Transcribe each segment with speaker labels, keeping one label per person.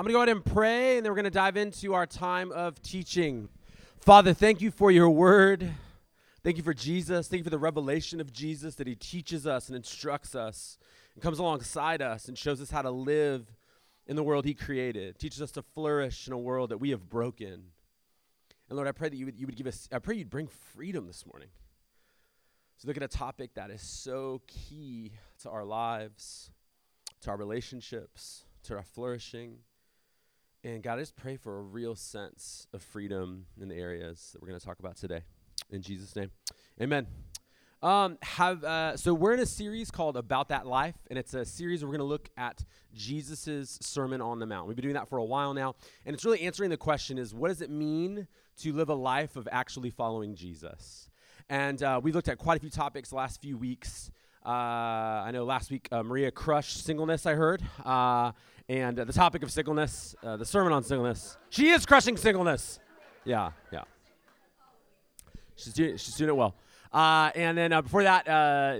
Speaker 1: I'm going to go ahead and pray, and then we're going to dive into our time of teaching. Father, thank you for your word. Thank you for Jesus. Thank you for the revelation of Jesus that he teaches us and instructs us and comes alongside us and shows us how to live in the world he created, teaches us to flourish in a world that we have broken. And Lord, I pray that you would, you would give us, I pray you'd bring freedom this morning. So look at a topic that is so key to our lives, to our relationships, to our flourishing. And God, I just pray for a real sense of freedom in the areas that we're going to talk about today. In Jesus' name, amen. Um, have uh, so we're in a series called About That Life, and it's a series where we're going to look at Jesus's Sermon on the Mount. We've been doing that for a while now, and it's really answering the question: is what does it mean to live a life of actually following Jesus? And uh, we looked at quite a few topics the last few weeks. Uh, I know last week uh, Maria crushed singleness. I heard, uh, and uh, the topic of singleness, uh, the sermon on singleness. She is crushing singleness. Yeah, yeah. She's doing, she's doing it well. Uh, and then before that,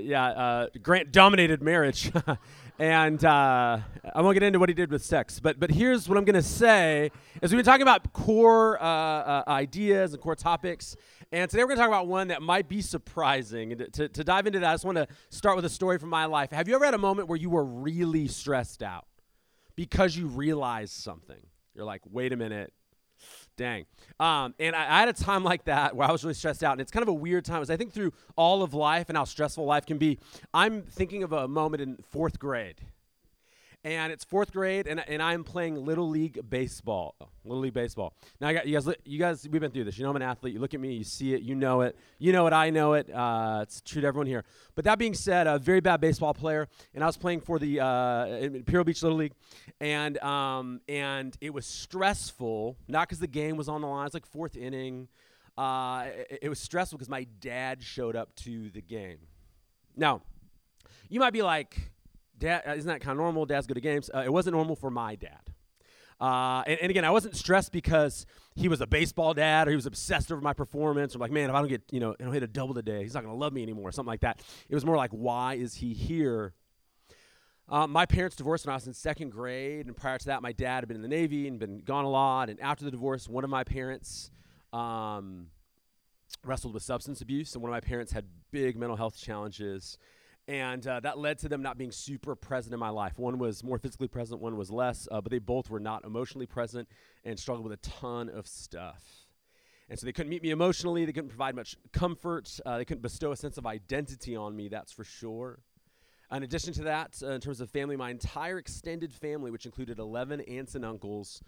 Speaker 1: yeah, Grant dominated marriage. and uh, I won't get into what he did with sex. But, but here's what I'm to say is we've been talking about core uh, ideas and core topics. And today we're to talk about one that might be surprising. And to, to dive into that, I just want to start with a story from my life. Have you ever had a moment where you were really stressed out because you realized something? You're like, wait a minute, Dang. Um, and I, I, had a time like that where I was really stressed out. And it's kind of a weird time. As I think through all of life and how stressful life can be, I'm thinking of a moment in fourth grade and it's fourth grade, and, and I'm playing little league baseball. Little league baseball. Now, I got you guys. You guys, we've been through this. You know, I'm an athlete. You look at me, you see it, you know it. You know it. I know it. Uh, it's true to everyone here. But that being said, a very bad baseball player, and I was playing for the uh, Imperial Beach Little League, and um, and it was stressful. Not because the game was on the line. It's like fourth inning. Uh, it, it was stressful because my dad showed up to the game. Now, you might be like Dad, uh, isn't that kind of normal? Dads good at games. Uh, it wasn't normal for my dad. Uh, and, and, again, I wasn't stressed because he was a baseball dad or he was obsessed over my performance or like, man, if I don't get, you know, I don't hit a double today, he's not going to love me anymore, or something like that. It was more like, why is he here? Uh, my parents divorced when I was in second grade, and prior to that, my dad had been in the Navy and been gone a lot. And after the divorce, one of my parents um, wrestled with substance abuse, and one of my parents had big mental health challenges and uh, that led to them not being super present in my life. One was more physically present, one was less, uh, but they both were not emotionally present and struggled with a ton of stuff. And so they couldn't meet me emotionally, they couldn't provide much comfort, uh, they couldn't bestow a sense of identity on me, that's for sure. In addition to that, uh, in terms of family, my entire extended family, which included 11 aunts and uncles,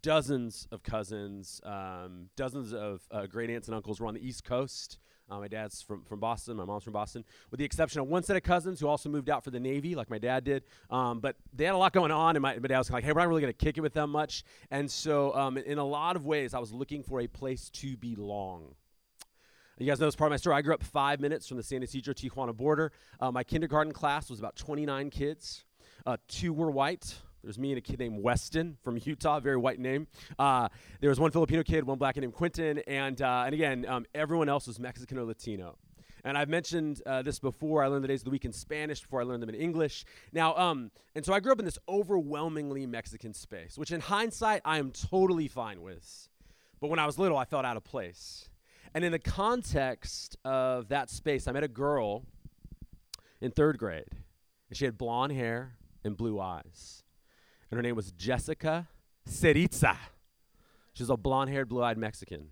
Speaker 1: dozens of cousins, um, dozens of uh, great aunts and uncles, were on the East Coast. Uh, my dad's from, from Boston. My mom's from Boston, with the exception of one set of cousins who also moved out for the Navy, like my dad did. Um, but they had a lot going on, and my, my dad was like, hey, we're not really going to kick it with them much. And so, um, in a lot of ways, I was looking for a place to belong. You guys know this part of my story. I grew up five minutes from the San Ysidro Tijuana border. Uh, my kindergarten class was about 29 kids. Uh, two were white, there's me and a kid named Weston from Utah, very white name. Uh, there was one Filipino kid, one black kid named Quentin, and uh, and again, um, everyone else was Mexican or Latino. And I've mentioned uh, this before. I learned the days of the week in Spanish before I learned them in English. Now, um, and so I grew up in this overwhelmingly Mexican space, which in hindsight I am totally fine with. But when I was little, I felt out of place. And in the context of that space, I met a girl in third grade, and she had blonde hair and blue eyes and her name was Jessica Ceritza. She's a blonde-haired, blue-eyed Mexican.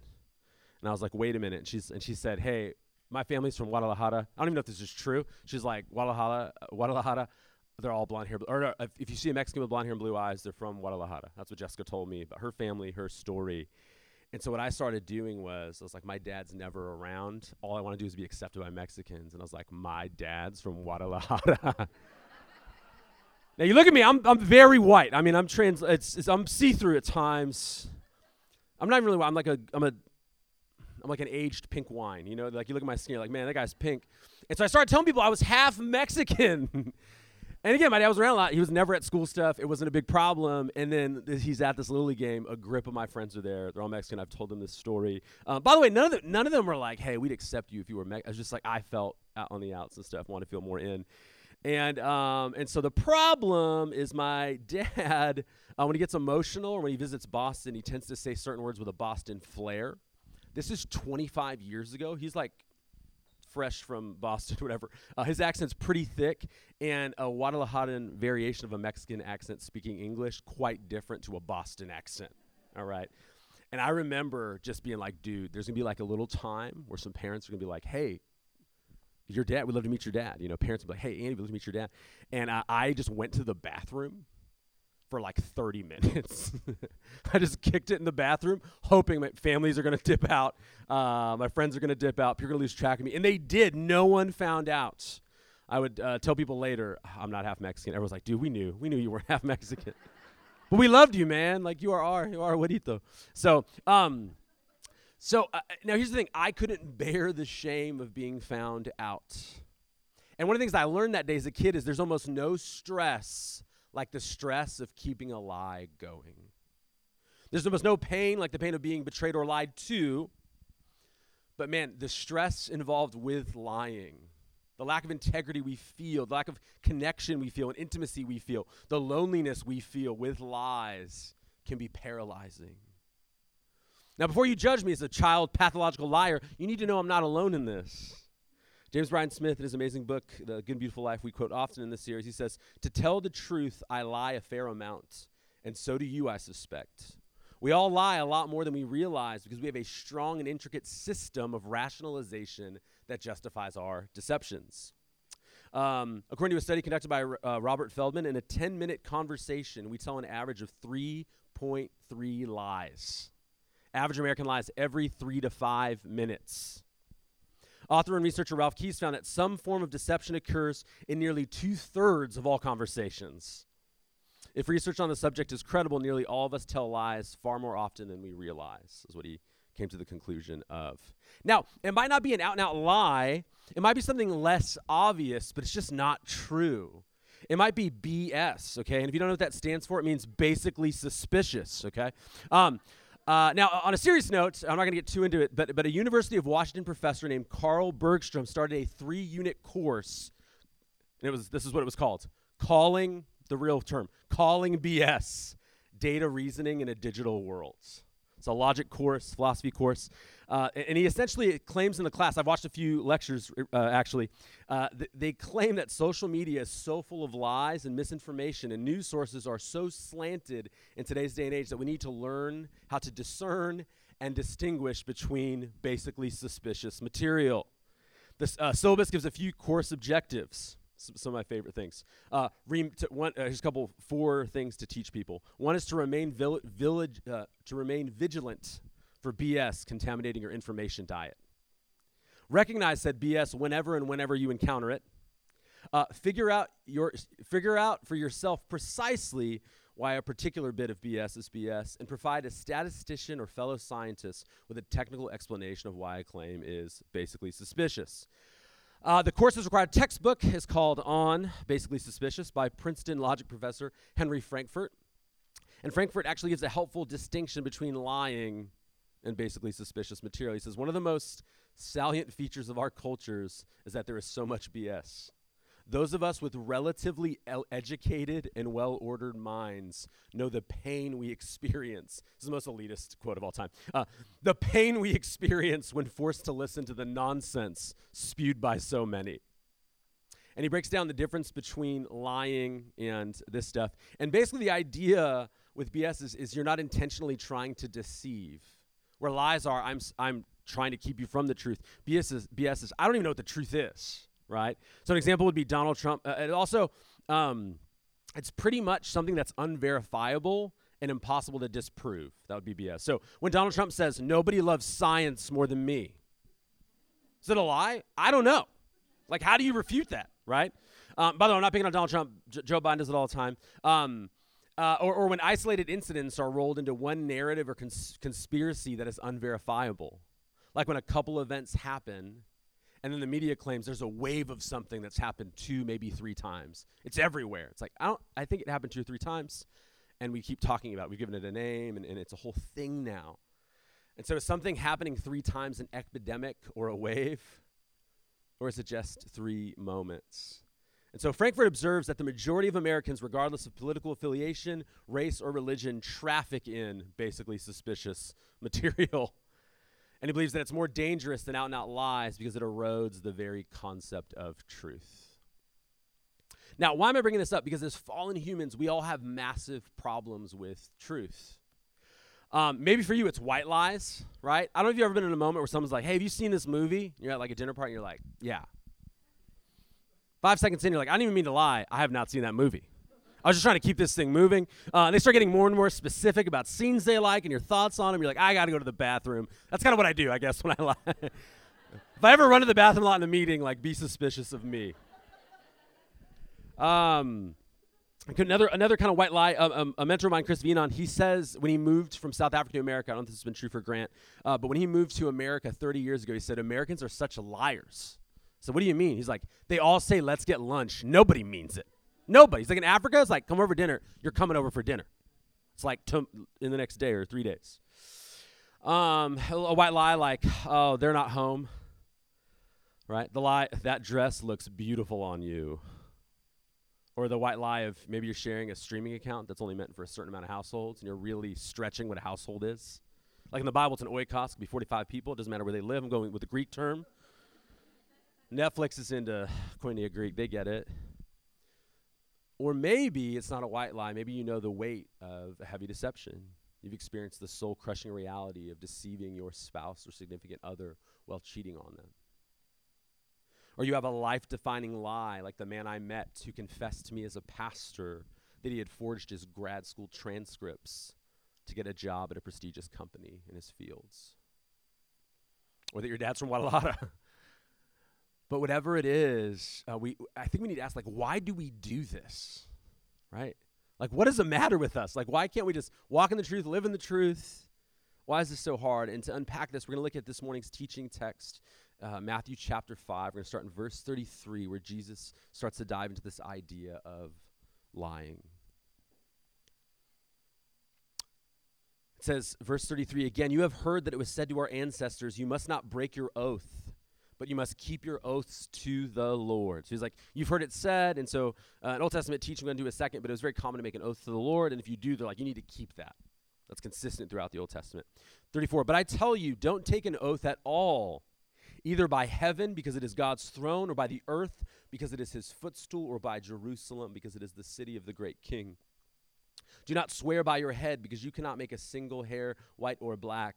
Speaker 1: And I was like, wait a minute. And, she's, and she said, hey, my family's from Guadalajara. I don't even know if this is true. She's like, Guadalajara, Guadalajara, they're all blonde hair. Or uh, if, if you see a Mexican with blonde hair and blue eyes, they're from Guadalajara. That's what Jessica told me about her family, her story. And so what I started doing was, I was like, my dad's never around. All I want to do is be accepted by Mexicans. And I was like, my dad's from Guadalajara. Now you look at me, I'm, I'm very white. I mean, I'm trans, it's, it's I'm see-through at times. I'm not really white. I'm like a, I'm a, I'm like an aged pink wine. You know, like you look at my skin, you're like, man, that guy's pink. And so I started telling people I was half Mexican. and again, my dad was around a lot. He was never at school stuff. It wasn't a big problem. And then he's at this Lily game. A grip of my friends are there. They're all Mexican. I've told them this story. Um, by the way, none of them, none of them were like, hey, we'd accept you if you were Mexican. I was just like, I felt out on the outs and stuff, wanted to feel more in. And um, and so the problem is my dad, uh, when he gets emotional or when he visits Boston, he tends to say certain words with a Boston flair. This is 25 years ago. He's like fresh from Boston, whatever. Uh, his accent's pretty thick, and a Guadalajaran variation of a Mexican accent speaking English, quite different to a Boston accent. All right. And I remember just being like, dude, there's gonna be like a little time where some parents are gonna be like, hey, your dad, we'd love to meet your dad. You know, parents would be like, hey, Andy, we'd love to meet your dad. And I, I just went to the bathroom for like 30 minutes. I just kicked it in the bathroom, hoping my families are going to dip out. Uh, my friends are going to dip out. People are going to lose track of me. And they did. No one found out. I would uh, tell people later, I'm not half Mexican. Everyone's like, dude, we knew. We knew you weren't half Mexican. but we loved you, man. Like, you are our, you are Juanito. So, um, so uh, now here's the thing I couldn't bear the shame of being found out. And one of the things I learned that day as a kid is there's almost no stress like the stress of keeping a lie going. There's almost no pain like the pain of being betrayed or lied to. But man, the stress involved with lying, the lack of integrity we feel, the lack of connection we feel, and intimacy we feel, the loneliness we feel with lies can be paralyzing. Now, before you judge me as a child pathological liar, you need to know I'm not alone in this. James Bryan Smith, in his amazing book, The Good and Beautiful Life, we quote often in this series, he says, To tell the truth, I lie a fair amount, and so do you, I suspect. We all lie a lot more than we realize because we have a strong and intricate system of rationalization that justifies our deceptions. Um, according to a study conducted by uh, Robert Feldman, in a 10 minute conversation, we tell an average of 3.3 lies. Average American lies every three to five minutes. Author and researcher Ralph Keyes found that some form of deception occurs in nearly two thirds of all conversations. If research on the subject is credible, nearly all of us tell lies far more often than we realize, is what he came to the conclusion of. Now, it might not be an out and out lie, it might be something less obvious, but it's just not true. It might be BS, okay? And if you don't know what that stands for, it means basically suspicious, okay? Um, uh, now, on a serious note, I'm not going to get too into it, but, but a University of Washington professor named Carl Bergstrom started a three unit course. And it was, this is what it was called Calling, the real term, Calling BS Data Reasoning in a Digital World. It's a logic course, philosophy course. Uh, and he essentially claims in the class, I've watched a few lectures uh, actually, uh, th- they claim that social media is so full of lies and misinformation, and news sources are so slanted in today's day and age that we need to learn how to discern and distinguish between basically suspicious material. The uh, syllabus gives a few course objectives some, of my favorite things. Uh, re- one, uh, here's a couple, four things to teach people. One is to remain vil- village, uh, to remain vigilant for BS contaminating your information diet. Recognize said BS whenever and whenever you encounter it. Uh, figure out your figure out for yourself precisely why a particular bit of BS is BS, and provide a statistician or fellow scientist with a technical explanation of why a claim is basically suspicious. Uh, the course's required textbook is called On, basically suspicious, by Princeton logic professor Henry Frankfurt. And Frankfurt actually gives a helpful distinction between lying and basically suspicious material. He says one of the most salient features of our cultures is that there is so much BS. Those of us with relatively el- educated and well ordered minds know the pain we experience. This is the most elitist quote of all time. Uh, the pain we experience when forced to listen to the nonsense spewed by so many. And he breaks down the difference between lying and this stuff. And basically, the idea with BS is, is you're not intentionally trying to deceive. Where lies are, I'm, I'm trying to keep you from the truth. BS is, BS is, I don't even know what the truth is right? So an example would be Donald Trump. Uh, also, um, it's pretty much something that's unverifiable and impossible to disprove. That would be BS. So when Donald Trump says, nobody loves science more than me, is it a lie? I don't know. Like, how do you refute that, right? Um, by the way, I'm not picking on Donald Trump. J- Joe Biden does it all the time. Um, uh, or, or when isolated incidents are rolled into one narrative or cons- conspiracy that is unverifiable. Like when a couple events happen and then the media claims there's a wave of something that's happened two, maybe three times. It's everywhere. It's like I don't. I think it happened two or three times, and we keep talking about. It. We've given it a name, and, and it's a whole thing now. And so, is something happening three times an epidemic or a wave, or is it just three moments? And so Frankfurt observes that the majority of Americans, regardless of political affiliation, race, or religion, traffic in basically suspicious material. And he believes that it's more dangerous than out and out lies because it erodes the very concept of truth. Now, why am I bringing this up? Because as fallen humans, we all have massive problems with truth. Um, maybe for you, it's white lies, right? I don't know if you've ever been in a moment where someone's like, hey, have you seen this movie? You're at like a dinner party and you're like, yeah. Five seconds in, you're like, I didn't even mean to lie. I have not seen that movie. I was just trying to keep this thing moving. Uh, they start getting more and more specific about scenes they like and your thoughts on them. You're like, I got to go to the bathroom. That's kind of what I do, I guess, when I lie. if I ever run to the bathroom a lot in a meeting, like, be suspicious of me. Um, another another kind of white lie. Um, um, a mentor of mine, Chris Venon, he says when he moved from South Africa to America, I don't know if this has been true for Grant, uh, but when he moved to America 30 years ago, he said Americans are such liars. So what do you mean? He's like, they all say let's get lunch. Nobody means it. Nobody. He's like in Africa, it's like come over for dinner. You're coming over for dinner. It's like in the next day or three days. Um, a white lie like, oh, they're not home. Right? The lie that dress looks beautiful on you. Or the white lie of maybe you're sharing a streaming account that's only meant for a certain amount of households and you're really stretching what a household is. Like in the Bible, it's an oikos, could be 45 people. It doesn't matter where they live. I'm going with the Greek term. Netflix is into Koinonia Greek. They get it. Or maybe it's not a white lie. Maybe you know the weight of a heavy deception. You've experienced the soul crushing reality of deceiving your spouse or significant other while cheating on them. Or you have a life defining lie, like the man I met who confessed to me as a pastor that he had forged his grad school transcripts to get a job at a prestigious company in his fields. Or that your dad's from Guadalajara. but whatever it is, uh, we, I think we need to ask, like, why do we do this? Right? Like, what is the matter with us? Like, why can't we just walk in the truth, live in the truth? Why is this so hard? And to unpack this, we're going to look at this morning's teaching text uh, Matthew chapter 5. We're going to start in verse 33, where Jesus starts to dive into this idea of lying. It says, verse 33 again, you have heard that it was said to our ancestors, You must not break your oath, but you must keep your oaths to the Lord. So he's like, You've heard it said. And so, uh, an Old Testament teaching, we're going to do a second, but it was very common to make an oath to the Lord. And if you do, they're like, You need to keep that. That's consistent throughout the Old Testament. 34, but I tell you, don't take an oath at all either by heaven, because it is God's throne, or by the earth, because it is his footstool, or by Jerusalem, because it is the city of the great king. Do not swear by your head, because you cannot make a single hair white or black.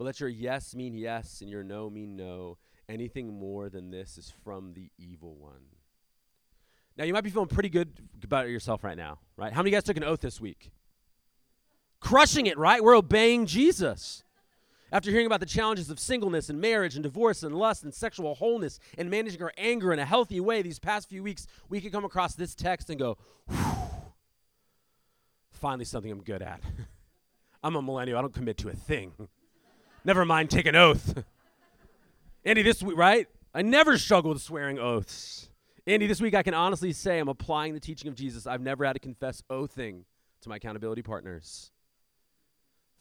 Speaker 1: But let your yes mean yes, and your no mean no. Anything more than this is from the evil one. Now, you might be feeling pretty good about yourself right now, right? How many guys took an oath this week? Crushing it, right? We're obeying Jesus. After hearing about the challenges of singleness and marriage and divorce and lust and sexual wholeness and managing our anger in a healthy way these past few weeks, we could come across this text and go, finally something I'm good at. I'm a millennial. I don't commit to a thing. Never mind, take an oath. Andy, this week, right? I never struggle with swearing oaths. Andy, this week I can honestly say I'm applying the teaching of Jesus. I've never had to confess oathing to my accountability partners.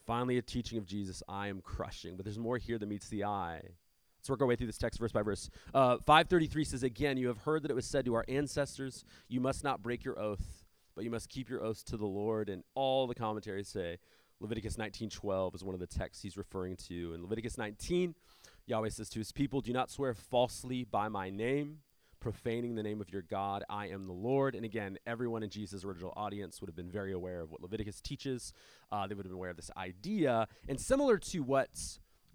Speaker 1: Finally, a teaching of Jesus I am crushing. But there's more here than meets the eye. Let's work our way through this text verse by verse. Uh, 533 says, Again, you have heard that it was said to our ancestors, You must not break your oath, but you must keep your oaths to the Lord. And all the commentaries say Leviticus 19:12 is one of the texts he's referring to. In Leviticus 19, Yahweh says to his people, Do not swear falsely by my name profaning the name of your God. I am the Lord. And again, everyone in Jesus' original audience would have been very aware of what Leviticus teaches. Uh, they would have been aware of this idea. And similar to what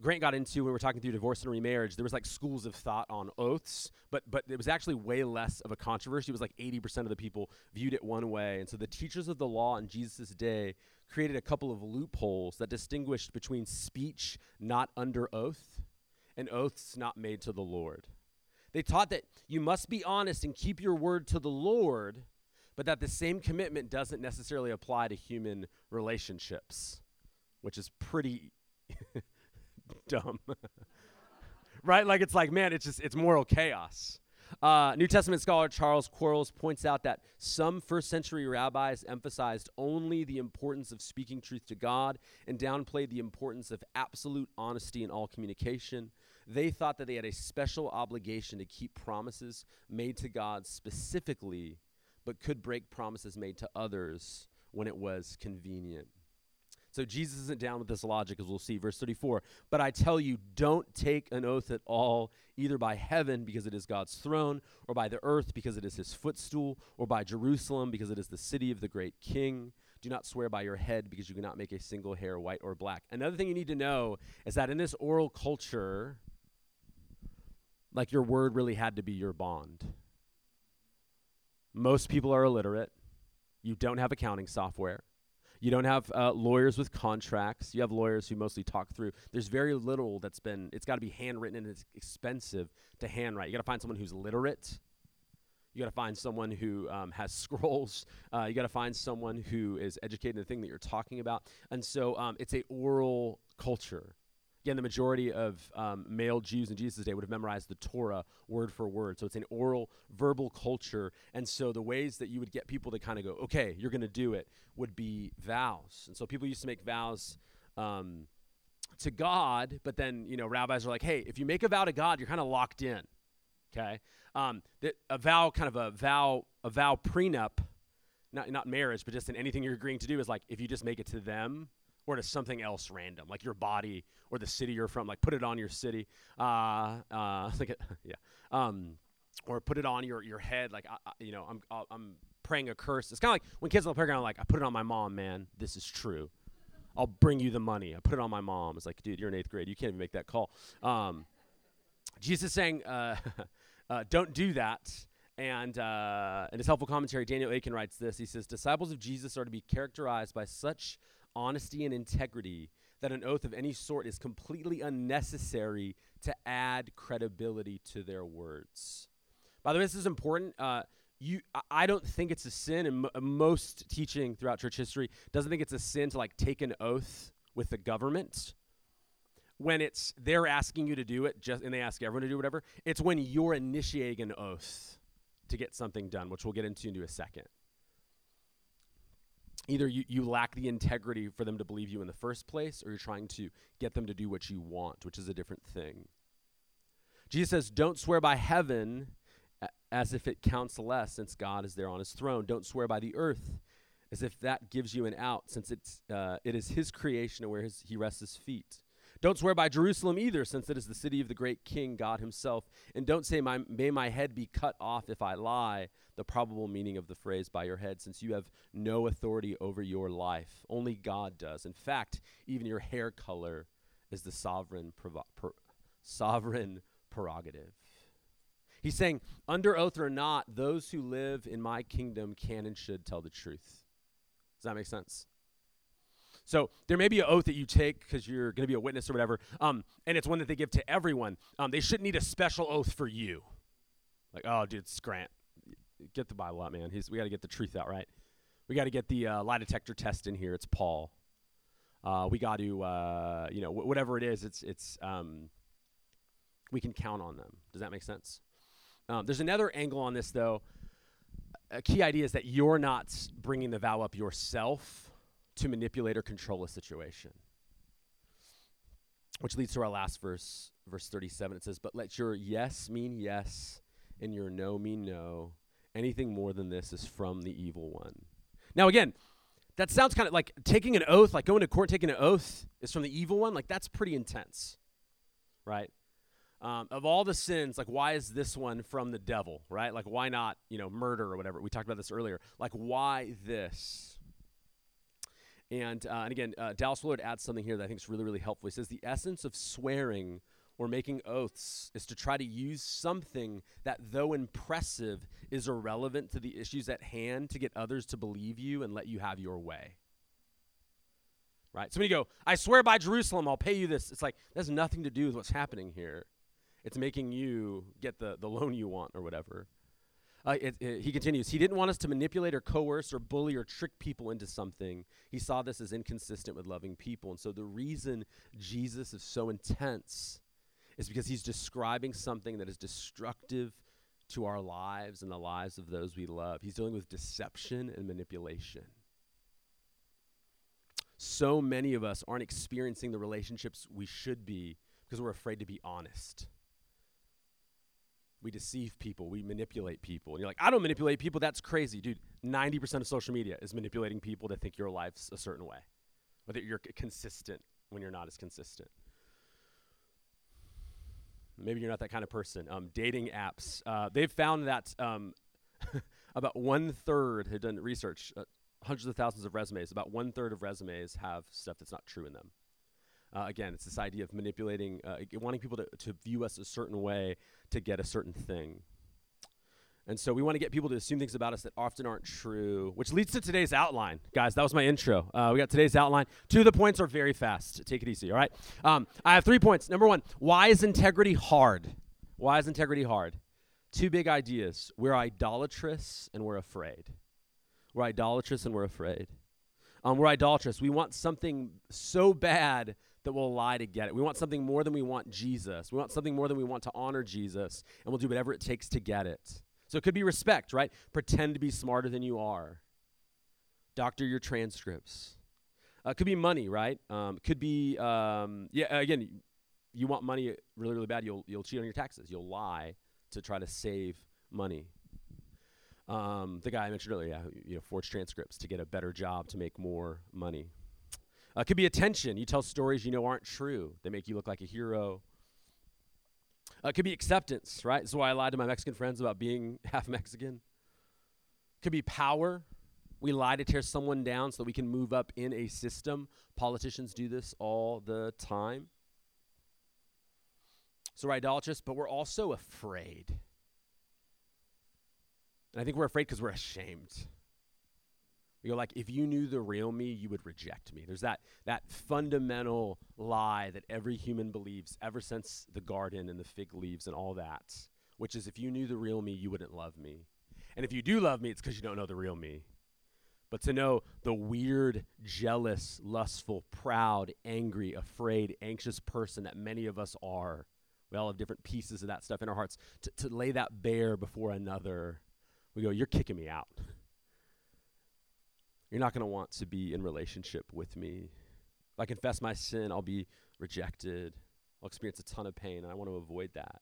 Speaker 1: Grant got into when we were talking through divorce and remarriage, there was like schools of thought on oaths, but but it was actually way less of a controversy. It was like 80% of the people viewed it one way. And so the teachers of the law in Jesus' day created a couple of loopholes that distinguished between speech not under oath and oaths not made to the Lord. They taught that you must be honest and keep your word to the Lord, but that the same commitment doesn't necessarily apply to human relationships, which is pretty dumb. right? Like it's like, man, it's just it's moral chaos. Uh, New Testament scholar Charles Quarles points out that some first century rabbis emphasized only the importance of speaking truth to God and downplayed the importance of absolute honesty in all communication. They thought that they had a special obligation to keep promises made to God specifically, but could break promises made to others when it was convenient. So Jesus isn't down with this logic, as we'll see. Verse 34 But I tell you, don't take an oath at all, either by heaven, because it is God's throne, or by the earth, because it is his footstool, or by Jerusalem, because it is the city of the great king. Do not swear by your head, because you cannot make a single hair white or black. Another thing you need to know is that in this oral culture, like your word really had to be your bond. Most people are illiterate. You don't have accounting software. You don't have uh, lawyers with contracts. You have lawyers who mostly talk through. There's very little that's been, it's got to be handwritten and it's expensive to handwrite. You got to find someone who's literate. You got to find someone who um, has scrolls. Uh, you got to find someone who is educated in the thing that you're talking about. And so um, it's a oral culture. Again, the majority of um, male Jews in Jesus' day would have memorized the Torah word for word. So it's an oral, verbal culture. And so the ways that you would get people to kind of go, okay, you're going to do it, would be vows. And so people used to make vows um, to God, but then, you know, rabbis are like, hey, if you make a vow to God, you're kind of locked in. Okay? Um, a vow, kind of a vow, a vow prenup, not, not marriage, but just in anything you're agreeing to do is like if you just make it to them, or to something else random, like your body or the city you're from. Like put it on your city. Uh, uh, like yeah. Um, or put it on your your head. Like I, I, you know, I'm I'm praying a curse. It's kind of like when kids on the playground, like I put it on my mom. Man, this is true. I'll bring you the money. I put it on my mom. It's like, dude, you're in eighth grade. You can't even make that call. Um, Jesus is saying, uh, uh, don't do that. And uh, in his helpful commentary, Daniel Akin writes this. He says, Disciples of Jesus are to be characterized by such honesty and integrity that an oath of any sort is completely unnecessary to add credibility to their words. By the way, this is important. Uh, you, I don't think it's a sin, and most teaching throughout church history doesn't think it's a sin to like take an oath with the government when it's they're asking you to do it just and they ask everyone to do whatever it's when you're initiating an oath to get something done which we'll get into in a second either you, you lack the integrity for them to believe you in the first place or you're trying to get them to do what you want, which is a different thing. Jesus says, Don't swear by heaven as if it counts less since God is there on his throne. Don't swear by the earth as if that gives you an out since it's, uh, it is his creation and where his, he rests his feet. Don't swear by Jerusalem either, since it is the city of the great king, God himself. And don't say, my, May my head be cut off if I lie, the probable meaning of the phrase by your head, since you have no authority over your life. Only God does. In fact, even your hair color is the sovereign, per- sovereign prerogative. He's saying, under oath or not, those who live in my kingdom can and should tell the truth. Does that make sense? So there may be an oath that you take because you're going to be a witness or whatever, um, and it's one that they give to everyone. Um, they shouldn't need a special oath for you. Like, oh, dude, it's Grant. Get the Bible out, man. He's, we got to get the truth out, right? We got to get the uh, lie detector test in here. It's Paul. Uh, we got to, uh, you know, wh- whatever it is, it's it's um, we can count on them. Does that make sense? Um, there's another angle on this, though. A key idea is that you're not bringing the vow up yourself to manipulate or control a situation. Which leads to our last verse, verse 37. It says, But let your yes mean yes, and your no mean no. Anything more than this is from the evil one. Now, again, that sounds kind of like taking an oath, like going to court taking an oath is from the evil one. Like, that's pretty intense, right? Um, of all the sins, like, why is this one from the devil, right? Like, why not, you know, murder or whatever? We talked about this earlier. Like, why this? And, uh, and again, uh, Dallas Willard adds something here that I think is really, really helpful. He says the essence of swearing or making oaths is to try to use something that, though impressive, is irrelevant to the issues at hand to get others to believe you and let you have your way. Right? So when you go, I swear by Jerusalem, I'll pay you this. It's like, that has nothing to do with what's happening here. It's making you get the, the loan you want or whatever. Uh, it, it, he continues, he didn't want us to manipulate or coerce or bully or trick people into something. He saw this as inconsistent with loving people. And so the reason Jesus is so intense is because he's describing something that is destructive to our lives and the lives of those we love. He's dealing with deception and manipulation. So many of us aren't experiencing the relationships we should be because we're afraid to be honest. We deceive people, we manipulate people. And you're like, I don't manipulate people, that's crazy. Dude, 90% of social media is manipulating people to think your life's a certain way, whether you're c- consistent when you're not as consistent. Maybe you're not that kind of person. Um, dating apps, uh, they've found that um, about one third had done research, uh, hundreds of thousands of resumes. About one third of resumes have stuff that's not true in them. Uh, again, it's this idea of manipulating, uh, wanting people to, to view us a certain way to get a certain thing. And so we want to get people to assume things about us that often aren't true, which leads to today's outline. Guys, that was my intro. Uh, we got today's outline. Two of the points are very fast. Take it easy, all right? Um, I have three points. Number one, why is integrity hard? Why is integrity hard? Two big ideas. We're idolatrous and we're afraid. We're idolatrous and we're afraid. Um, we're idolatrous. We want something so bad that we'll lie to get it. We want something more than we want Jesus. We want something more than we want to honor Jesus, and we'll do whatever it takes to get it. So it could be respect, right? Pretend to be smarter than you are. Doctor your transcripts. Uh, could be money, right? Um, could be, um, yeah, again, you want money really, really bad, you'll, you'll cheat on your taxes. You'll lie to try to save money. Um, the guy I mentioned earlier, yeah, you know, forge transcripts to get a better job to make more money. Uh, could be attention. You tell stories you know aren't true. They make you look like a hero. Uh, it could be acceptance, right? Is why I lied to my Mexican friends about being half Mexican. It Could be power. We lie to tear someone down so that we can move up in a system. Politicians do this all the time. So we're idolatrous, but we're also afraid. And I think we're afraid because we're ashamed. Go like, if you knew the real me, you would reject me. There's that that fundamental lie that every human believes ever since the garden and the fig leaves and all that, which is if you knew the real me, you wouldn't love me. And if you do love me, it's because you don't know the real me. But to know the weird, jealous, lustful, proud, angry, afraid, anxious person that many of us are, we all have different pieces of that stuff in our hearts, to, to lay that bare before another, we go, You're kicking me out. You're not going to want to be in relationship with me. If I confess my sin, I'll be rejected. I'll experience a ton of pain, and I want to avoid that.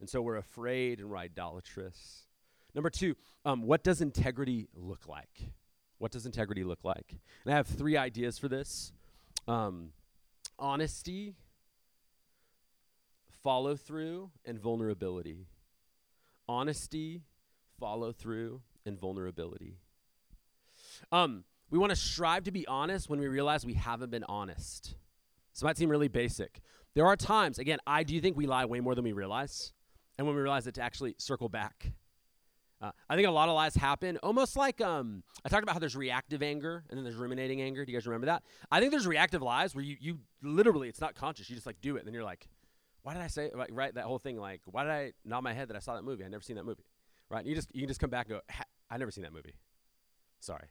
Speaker 1: And so we're afraid and we're idolatrous. Number two, um, what does integrity look like? What does integrity look like? And I have three ideas for this um, honesty, follow through, and vulnerability. Honesty, follow through, and vulnerability. Um, we want to strive to be honest when we realize we haven't been honest. This might seem really basic. There are times, again, I do think we lie way more than we realize. And when we realize it, to actually circle back. Uh, I think a lot of lies happen almost like um, I talked about how there's reactive anger and then there's ruminating anger. Do you guys remember that? I think there's reactive lies where you, you literally, it's not conscious. You just like do it. And then you're like, why did I say, like, right? That whole thing, like, why did I nod my head that I saw that movie? I never seen that movie. Right? And you just, you can just come back and go, I never seen that movie. Sorry.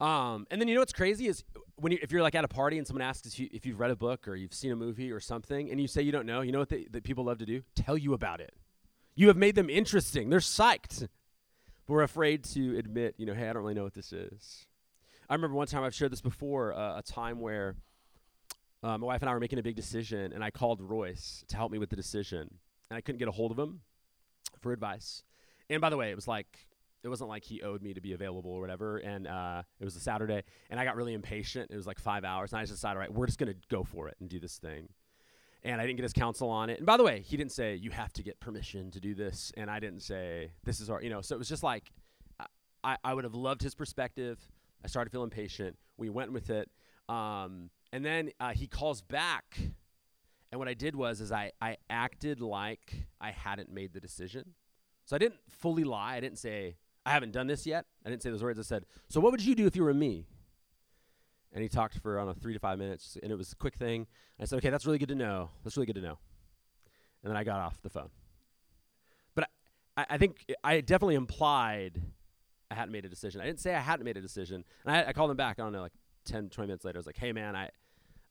Speaker 1: Um, and then you know what's crazy is when you, if you're like at a party and someone asks if, you, if you've read a book or you've seen a movie or something, and you say you don't know, you know what that people love to do? Tell you about it. You have made them interesting. They're psyched. But we're afraid to admit, you know, hey, I don't really know what this is. I remember one time I've shared this before, uh, a time where uh, my wife and I were making a big decision, and I called Royce to help me with the decision, and I couldn't get a hold of him for advice. And by the way, it was like it wasn't like he owed me to be available or whatever. And uh, it was a Saturday, and I got really impatient. It was like five hours, and I just decided, all right, we're just gonna go for it and do this thing. And I didn't get his counsel on it. And by the way, he didn't say you have to get permission to do this, and I didn't say this is our, you know. So it was just like I, I would have loved his perspective. I started feeling impatient. We went with it, um, and then uh, he calls back. And what I did was, is I, I acted like I hadn't made the decision. So I didn't fully lie. I didn't say, I haven't done this yet. I didn't say those words. I said, So what would you do if you were me? And he talked for, I don't know, three to five minutes, and it was a quick thing. I said, Okay, that's really good to know. That's really good to know. And then I got off the phone. But I, I think I definitely implied I hadn't made a decision. I didn't say I hadn't made a decision. And I, I called him back, I don't know, like 10, 20 minutes later. I was like, Hey, man, I,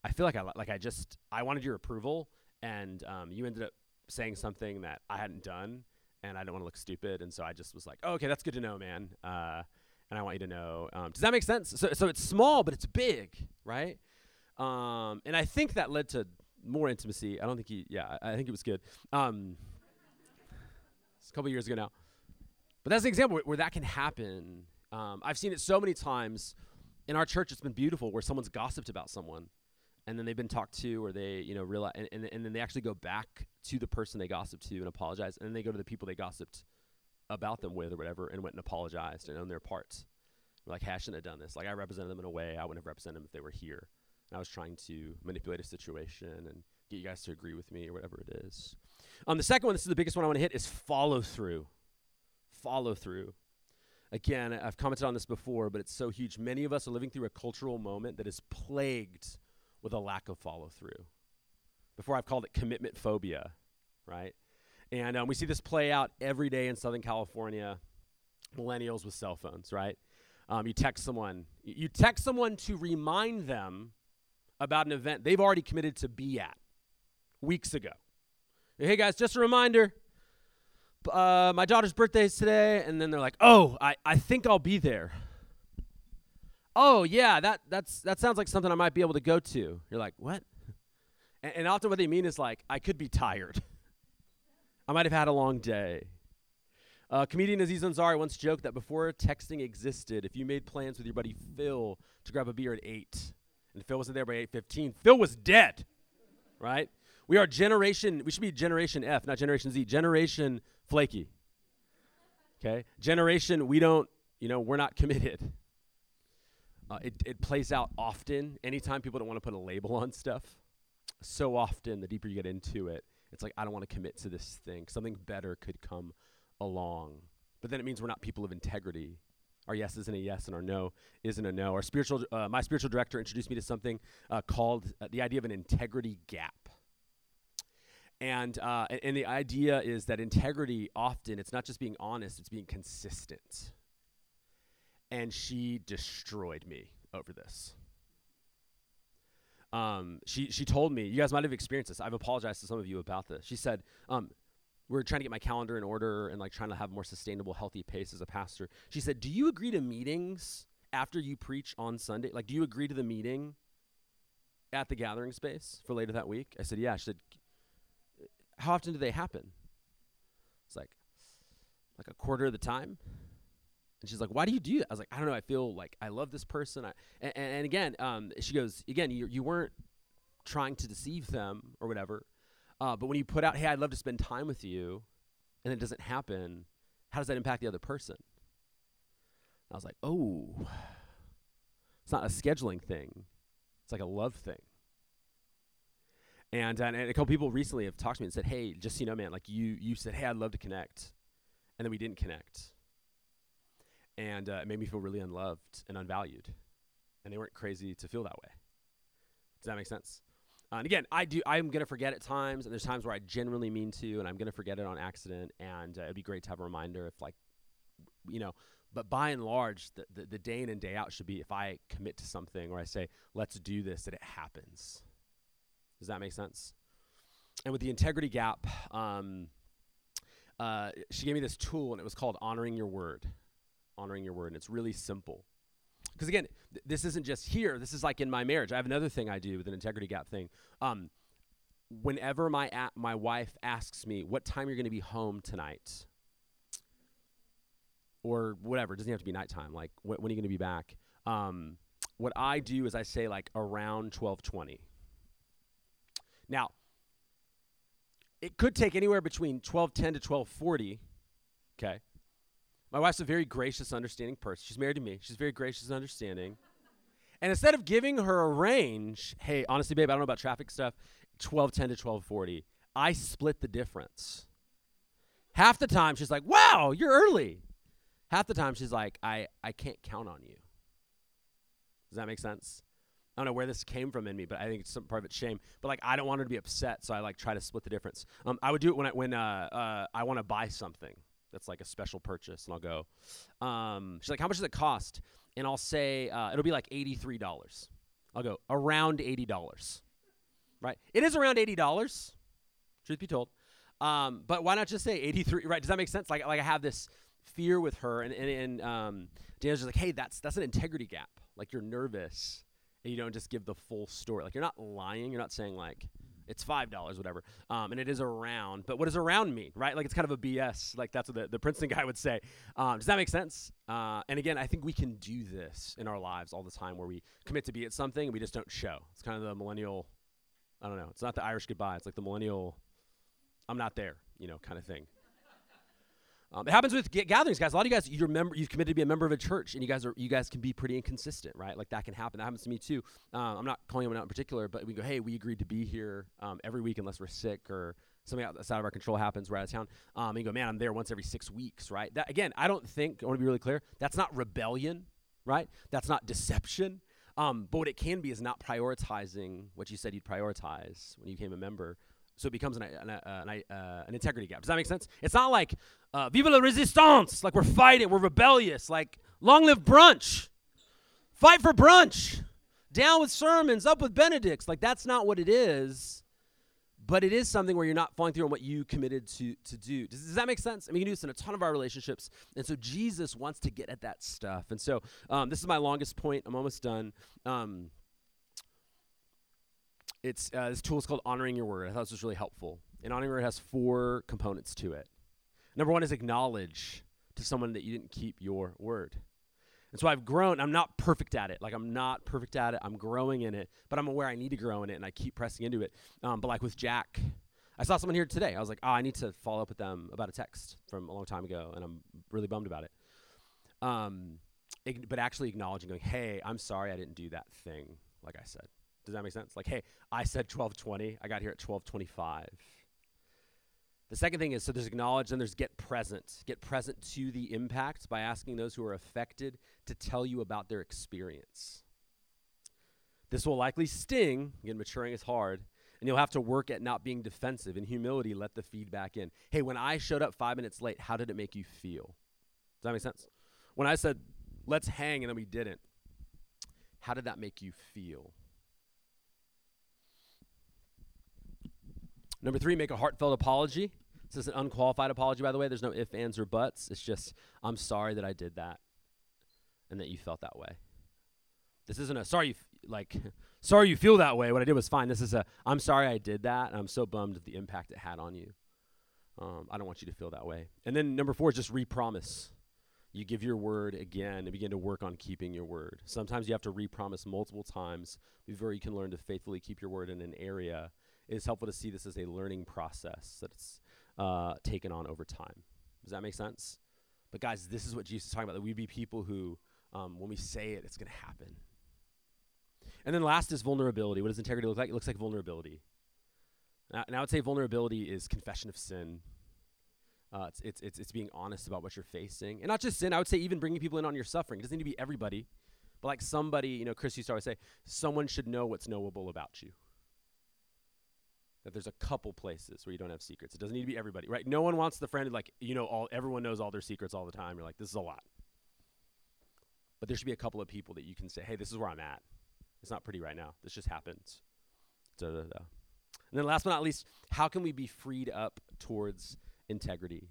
Speaker 1: I feel like I, like I just, I wanted your approval, and um, you ended up saying something that I hadn't done and I didn't want to look stupid, and so I just was like, oh, okay, that's good to know, man. Uh, and I want you to know. Um, does that make sense? So, so it's small, but it's big, right? Um, and I think that led to more intimacy. I don't think he, yeah, I, I think it was good. Um, it's a couple years ago now. But that's an example where, where that can happen. Um, I've seen it so many times in our church. It's been beautiful where someone's gossiped about someone, and then they've been talked to, or they, you know, realize, and, and, and then they actually go back to the person they gossiped to and apologize, and then they go to the people they gossiped about them with or whatever, and went and apologized and owned their parts. Like, hey, I shouldn't have done this. Like, I represented them in a way I wouldn't have represented them if they were here. And I was trying to manipulate a situation and get you guys to agree with me or whatever it is. Um, the second one, this is the biggest one I want to hit, is follow through. Follow through. Again, I've commented on this before, but it's so huge. Many of us are living through a cultural moment that is plagued with a lack of follow through. Before I've called it commitment phobia, right? And um, we see this play out every day in Southern California. Millennials with cell phones, right? Um, you text someone, you text someone to remind them about an event they've already committed to be at weeks ago. Hey guys, just a reminder. Uh, my daughter's birthday is today, and then they're like, "Oh, I, I think I'll be there." Oh yeah, that that's that sounds like something I might be able to go to. You're like, what? And, and often what they mean is like, I could be tired. I might have had a long day. Uh, comedian Aziz Ansari once joked that before texting existed, if you made plans with your buddy Phil to grab a beer at 8, and Phil wasn't there by 8.15, Phil was dead, right? We are generation, we should be generation F, not generation Z, generation flaky, okay? Generation, we don't, you know, we're not committed. Uh, it, it plays out often. Anytime people don't want to put a label on stuff, so often, the deeper you get into it, it's like, I don't want to commit to this thing. Something better could come along. But then it means we're not people of integrity. Our yes isn't a yes, and our no isn't a no. Our spiritual, uh, my spiritual director introduced me to something uh, called uh, the idea of an integrity gap. And, uh, and, and the idea is that integrity often it's not just being honest; it's being consistent. And she destroyed me over this. Um, she she told me, you guys might have experienced this. I've apologized to some of you about this. She said, um, we're trying to get my calendar in order and like trying to have more sustainable, healthy pace as a pastor. She said, "Do you agree to meetings after you preach on Sunday? Like, do you agree to the meeting at the gathering space for later that week?" I said, "Yeah." She said, "How often do they happen?" It's like, like a quarter of the time. And she's like, "Why do you do that?" I was like, "I don't know. I feel like I love this person." I, and, and again, um, she goes, "Again, you you weren't trying to deceive them or whatever." Uh, but when you put out, hey, I'd love to spend time with you, and it doesn't happen, how does that impact the other person? I was like, oh, it's not a scheduling thing, it's like a love thing. And, and, and a couple people recently have talked to me and said, hey, just so you know, man, like you, you said, hey, I'd love to connect. And then we didn't connect. And uh, it made me feel really unloved and unvalued. And they weren't crazy to feel that way. Does that make sense? Uh, and again, I do. I'm gonna forget at times, and there's times where I genuinely mean to, and I'm gonna forget it on accident. And uh, it'd be great to have a reminder if, like, you know. But by and large, the, the, the day in and day out should be if I commit to something or I say let's do this, that it happens. Does that make sense? And with the integrity gap, um, uh, she gave me this tool, and it was called honoring your word. Honoring your word, and it's really simple. Because again, th- this isn't just here. This is like in my marriage. I have another thing I do with an integrity gap thing. Um, whenever my a- my wife asks me what time you're going to be home tonight, or whatever, it doesn't have to be nighttime. Like wh- when are you going to be back? Um, what I do is I say like around twelve twenty. Now, it could take anywhere between twelve ten to twelve forty. Okay. My wife's a very gracious, understanding person. She's married to me. She's very gracious and understanding. And instead of giving her a range, hey, honestly, babe, I don't know about traffic stuff, 1210 to 1240, I split the difference. Half the time she's like, wow, you're early. Half the time she's like, I, I can't count on you. Does that make sense? I don't know where this came from in me, but I think it's some part of it's shame. But like, I don't want her to be upset, so I like try to split the difference. Um, I would do it when I when uh, uh, I want to buy something that's like a special purchase, and I'll go. Um, she's like, "How much does it cost?" And I'll say uh, it'll be like eighty three dollars. I'll go around eighty dollars. Right? It is around eighty dollars. Truth be told. Um, but why not just say 83? Right? Does that make sense? Like, like I have this fear with her, and and, and um, Daniel's just like, hey, that's that's an integrity gap. Like you're nervous, and you don't just give the full story. Like you're not lying. You're not saying like it's five dollars, whatever. Um, and it is around. But what does around mean, right? Like it's kind of a BS. Like that's what the, the Princeton guy would say. Um, does that make sense? Uh, and again, I think we can do this in our lives all the time, where we commit to be at something and we just don't show. It's kind of the millennial. I don't know. It's not the Irish goodbye. It's like the millennial. I'm not there, you know, kind of thing. Um, it happens with gatherings, guys. A lot of you guys, you're member, you've committed to be a member of a church, and you guys are, you guys can be pretty inconsistent, right? Like that can happen. That happens to me too. Um, I'm not calling anyone out in particular, but we go, hey, we agreed to be here um, every week unless we're sick or something outside of our control happens. We're out of town. Um, and you go, man, I'm there once every six weeks, right? That again, I don't think I want to be really clear. That's not rebellion, right? That's not deception. Um, but what it can be is not prioritizing what you said you'd prioritize when you became a member so it becomes an, an, uh, an, uh, an, integrity gap. Does that make sense? It's not like uh, "Vive la resistance!" Like we're fighting, we're rebellious. Like long live brunch, fight for brunch, down with sermons, up with Benedicts. Like that's not what it is. But it is something where you're not falling through on what you committed to to do. Does, does that make sense? I mean, you can do this in a ton of our relationships, and so Jesus wants to get at that stuff. And so um, this is my longest point. I'm almost done. Um, it's uh, this tool is called honoring your word. I thought this was really helpful. And honoring your word has four components to it. Number one is acknowledge to someone that you didn't keep your word. And so I've grown. I'm not perfect at it. Like I'm not perfect at it. I'm growing in it, but I'm aware I need to grow in it, and I keep pressing into it. Um, but like with Jack, I saw someone here today. I was like, oh, I need to follow up with them about a text from a long time ago, and I'm really bummed about it. Um, but actually acknowledging, going, hey, I'm sorry I didn't do that thing, like I said. Does that make sense? Like, hey, I said 1220. I got here at 1225. The second thing is so there's acknowledge and there's get present. Get present to the impact by asking those who are affected to tell you about their experience. This will likely sting. Again, maturing is hard. And you'll have to work at not being defensive. In humility, let the feedback in. Hey, when I showed up five minutes late, how did it make you feel? Does that make sense? When I said, let's hang, and then we didn't, how did that make you feel? Number three, make a heartfelt apology. This is an unqualified apology, by the way. There's no ifs, ands, or buts. It's just, I'm sorry that I did that and that you felt that way. This isn't a sorry, like, sorry you feel that way. What I did was fine. This is a, I'm sorry I did that, and I'm so bummed at the impact it had on you. Um, I don't want you to feel that way. And then number four is just repromise. You give your word again and begin to work on keeping your word. Sometimes you have to repromise multiple times before you can learn to faithfully keep your word in an area it is helpful to see this as a learning process that's uh, taken on over time. Does that make sense? But guys, this is what Jesus is talking about. That we be people who, um, when we say it, it's going to happen. And then last is vulnerability. What does integrity look like? It looks like vulnerability. And I would say vulnerability is confession of sin. Uh, it's, it's, it's, it's being honest about what you're facing. And not just sin, I would say even bringing people in on your suffering. It doesn't need to be everybody, but like somebody, you know, Chris used to always say, someone should know what's knowable about you that there's a couple places where you don't have secrets. It doesn't need to be everybody, right? No one wants the friend like you know all everyone knows all their secrets all the time. You're like this is a lot. But there should be a couple of people that you can say, "Hey, this is where I'm at. It's not pretty right now. This just happens." Da, da, da. And then last but not least, how can we be freed up towards integrity?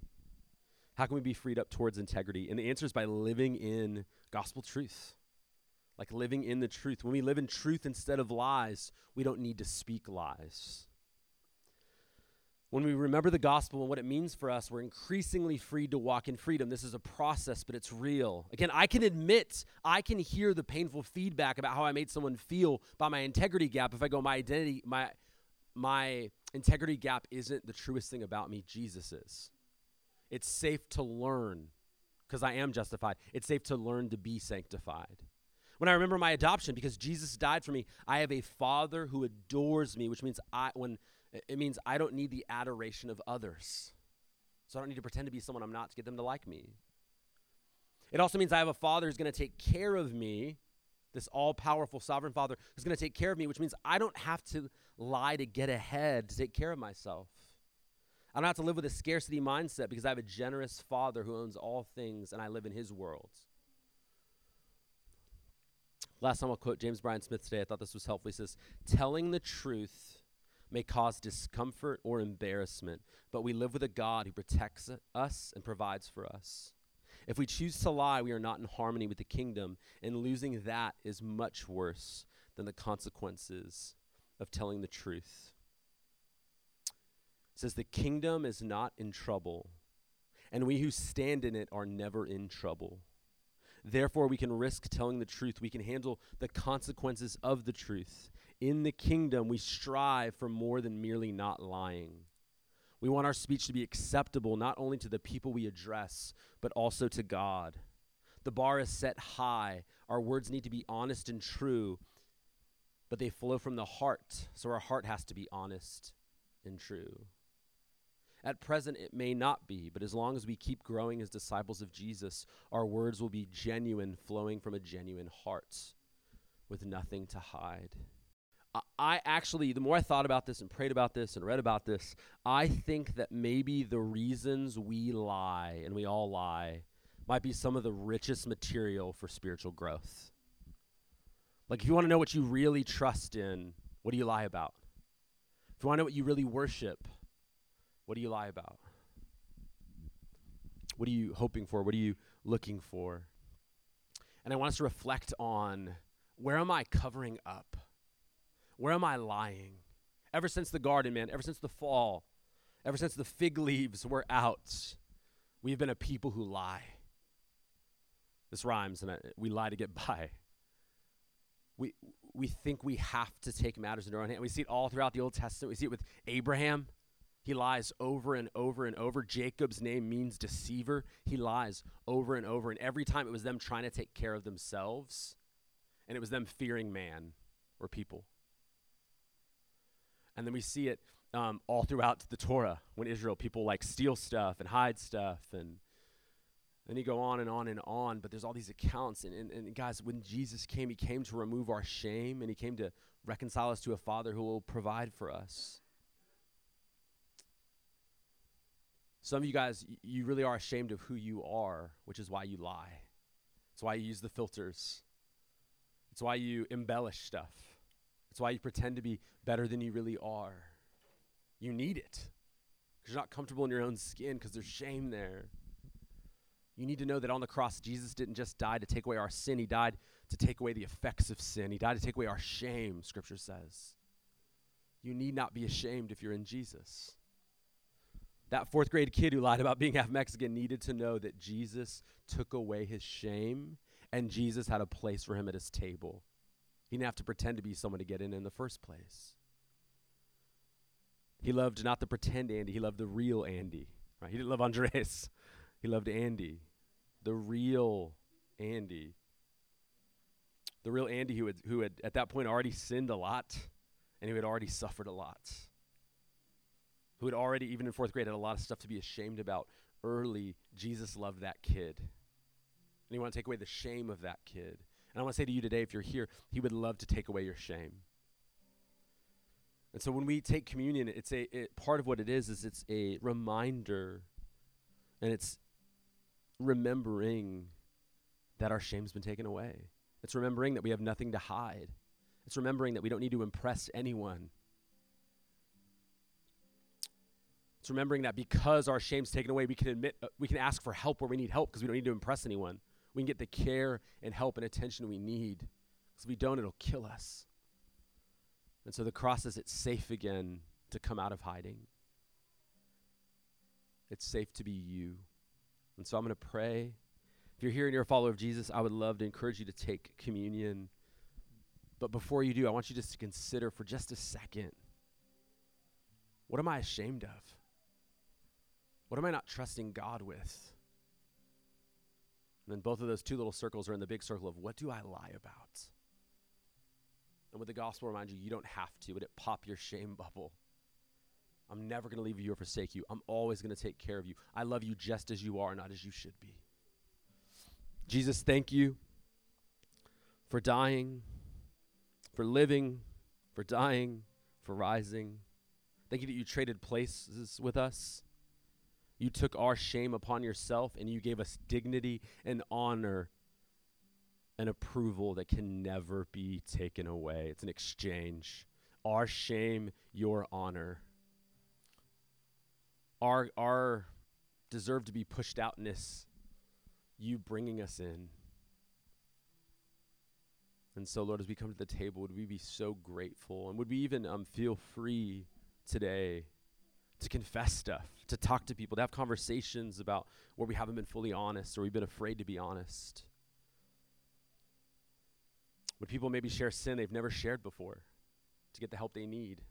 Speaker 1: How can we be freed up towards integrity? And the answer is by living in gospel truth. Like living in the truth. When we live in truth instead of lies, we don't need to speak lies. When we remember the gospel and what it means for us, we're increasingly freed to walk in freedom. This is a process, but it's real. Again, I can admit, I can hear the painful feedback about how I made someone feel by my integrity gap. If I go, my identity, my my integrity gap isn't the truest thing about me, Jesus is. It's safe to learn because I am justified. It's safe to learn to be sanctified. When I remember my adoption, because Jesus died for me, I have a father who adores me, which means I when it means I don't need the adoration of others. So I don't need to pretend to be someone I'm not to get them to like me. It also means I have a father who's going to take care of me, this all powerful sovereign father who's going to take care of me, which means I don't have to lie to get ahead to take care of myself. I don't have to live with a scarcity mindset because I have a generous father who owns all things and I live in his world. Last time I'll quote James Bryan Smith today. I thought this was helpful. He says, Telling the truth may cause discomfort or embarrassment, but we live with a God who protects us and provides for us. If we choose to lie, we are not in harmony with the kingdom, and losing that is much worse than the consequences of telling the truth. It says, The kingdom is not in trouble, and we who stand in it are never in trouble. Therefore, we can risk telling the truth. We can handle the consequences of the truth. In the kingdom, we strive for more than merely not lying. We want our speech to be acceptable not only to the people we address, but also to God. The bar is set high. Our words need to be honest and true, but they flow from the heart, so our heart has to be honest and true. At present, it may not be, but as long as we keep growing as disciples of Jesus, our words will be genuine, flowing from a genuine heart with nothing to hide. I actually, the more I thought about this and prayed about this and read about this, I think that maybe the reasons we lie, and we all lie, might be some of the richest material for spiritual growth. Like, if you want to know what you really trust in, what do you lie about? If you want to know what you really worship, what do you lie about? What are you hoping for? What are you looking for? And I want us to reflect on where am I covering up? Where am I lying? Ever since the garden, man, ever since the fall, ever since the fig leaves were out, we've been a people who lie. This rhymes, and I, we lie to get by. We, we think we have to take matters into our own hand. We see it all throughout the Old Testament. We see it with Abraham. He lies over and over and over. Jacob's name means deceiver. He lies over and over. And every time it was them trying to take care of themselves, and it was them fearing man or people. And then we see it um, all throughout the Torah when Israel, people like steal stuff and hide stuff. And then you go on and on and on. But there's all these accounts. And, and, and guys, when Jesus came, he came to remove our shame and he came to reconcile us to a Father who will provide for us. Some of you guys, you really are ashamed of who you are, which is why you lie. It's why you use the filters. It's why you embellish stuff. It's why you pretend to be better than you really are. You need it because you're not comfortable in your own skin because there's shame there. You need to know that on the cross, Jesus didn't just die to take away our sin, He died to take away the effects of sin. He died to take away our shame, Scripture says. You need not be ashamed if you're in Jesus. That fourth grade kid who lied about being half Mexican needed to know that Jesus took away his shame and Jesus had a place for him at his table. He didn't have to pretend to be someone to get in in the first place. He loved not the pretend Andy, he loved the real Andy. Right? He didn't love Andres. He loved Andy, the real Andy. The real Andy who had, who had at that point already sinned a lot and who had already suffered a lot who had already, even in fourth grade, had a lot of stuff to be ashamed about early, Jesus loved that kid. And he wanted to take away the shame of that kid. And I want to say to you today, if you're here, he would love to take away your shame. And so when we take communion, it's a it, part of what it is is it's a reminder and it's remembering that our shame's been taken away. It's remembering that we have nothing to hide. It's remembering that we don't need to impress anyone. It's remembering that because our shame's taken away, we can admit, uh, we can ask for help where we need help because we don't need to impress anyone. We can get the care and help and attention we need. Because if we don't, it'll kill us. And so the cross says it's safe again to come out of hiding. It's safe to be you. And so I'm going to pray. If you're here and you're a follower of Jesus, I would love to encourage you to take communion. But before you do, I want you just to consider for just a second what am I ashamed of? What am I not trusting God with? And then both of those two little circles are in the big circle of what do I lie about? And with the gospel remind you, you don't have to. Would it pop your shame bubble? I'm never going to leave you or forsake you. I'm always going to take care of you. I love you just as you are, not as you should be. Jesus, thank you for dying, for living, for dying, for rising. Thank you that you traded places with us. You took our shame upon yourself and you gave us dignity and honor and approval that can never be taken away. It's an exchange. our shame your honor. Our, our deserve to be pushed outness, you bringing us in. And so, Lord, as we come to the table, would we be so grateful? And would we even um, feel free today to confess stuff, to talk to people, to have conversations about where we haven't been fully honest or we've been afraid to be honest? Would people maybe share sin they've never shared before to get the help they need?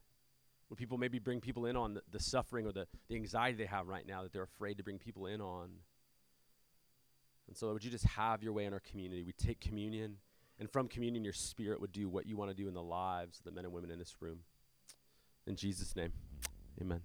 Speaker 1: Would people maybe bring people in on the, the suffering or the, the anxiety they have right now that they're afraid to bring people in on? And so, would you just have your way in our community? We take communion, and from communion, your spirit would do what you want to do in the lives of the men and women in this room. In Jesus' name, amen.